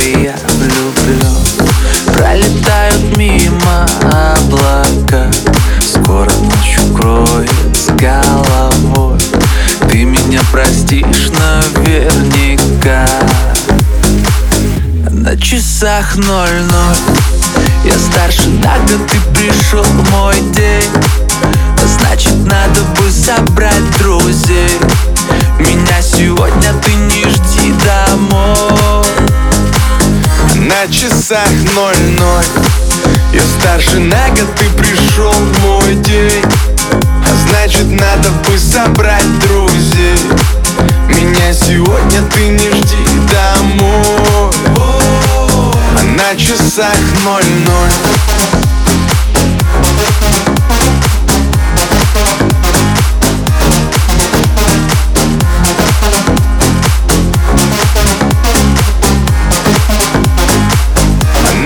я влюблен Пролетают мимо облака. Скоро ночь укроет с головой. Ты меня простишь наверняка. На часах ноль-ноль Я старше год, ты пришел мой день. Значит, надо бы собрать друзей часах ноль-ноль. Я старше на год, ты пришел в мой день. А значит, надо бы собрать друзей. Меня сегодня ты не жди домой. А на часах ноль-ноль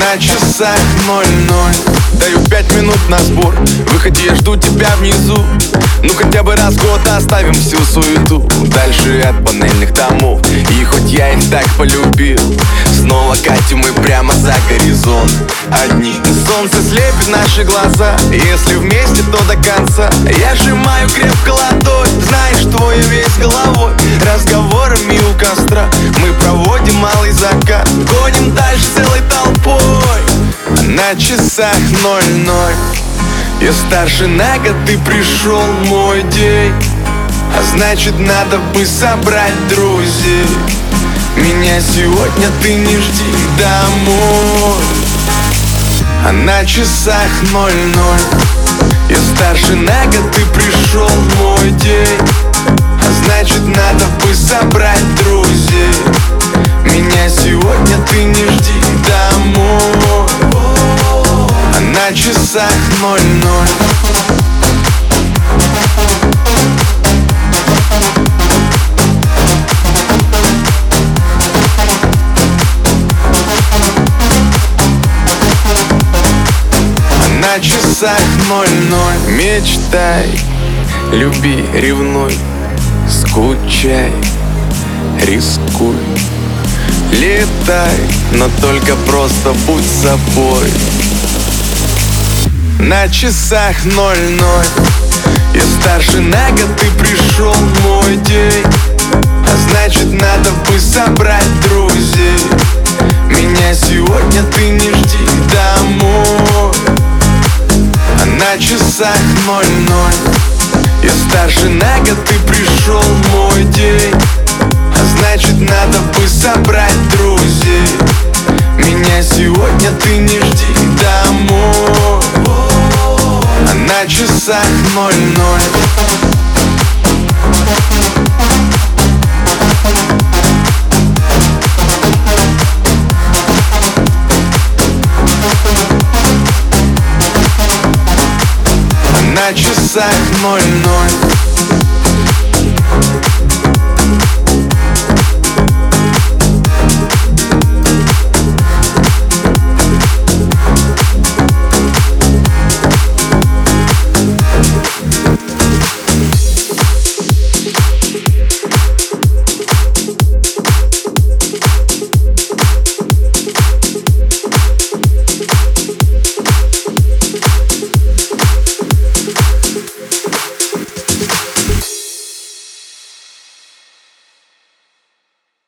на часах ноль-ноль. Даю пять минут на сбор. Выходи, я жду тебя внизу. Ну хотя бы раз в год оставим всю суету. Дальше от панельных домов. И хоть я их так полюбил Снова катим мы прямо за горизонт. Одни Солнце слепит наши глаза. Если вместе, то до конца. Я сжимаю крепко ладонь. Знаешь, твой весь головой. Разговорами у на часах ноль-ноль. Я старше на год, ты пришел мой день. А значит надо бы собрать друзей. Меня сегодня ты не жди домой. А на часах ноль-ноль. Я старше на год, ты пришел мой день на часах ноль-ноль. На часах ноль-ноль. Мечтай, люби, ревнуй, скучай, рискуй. Летай, но только просто будь собой на часах ноль-ноль. Я старше на год, ты пришел мой день. А значит надо бы собрать друзей. Меня сегодня ты не жди домой. А на часах ноль-ноль. Я старше на год, ты пришел мой день на часах ноль-ноль. На часах ноль-ноль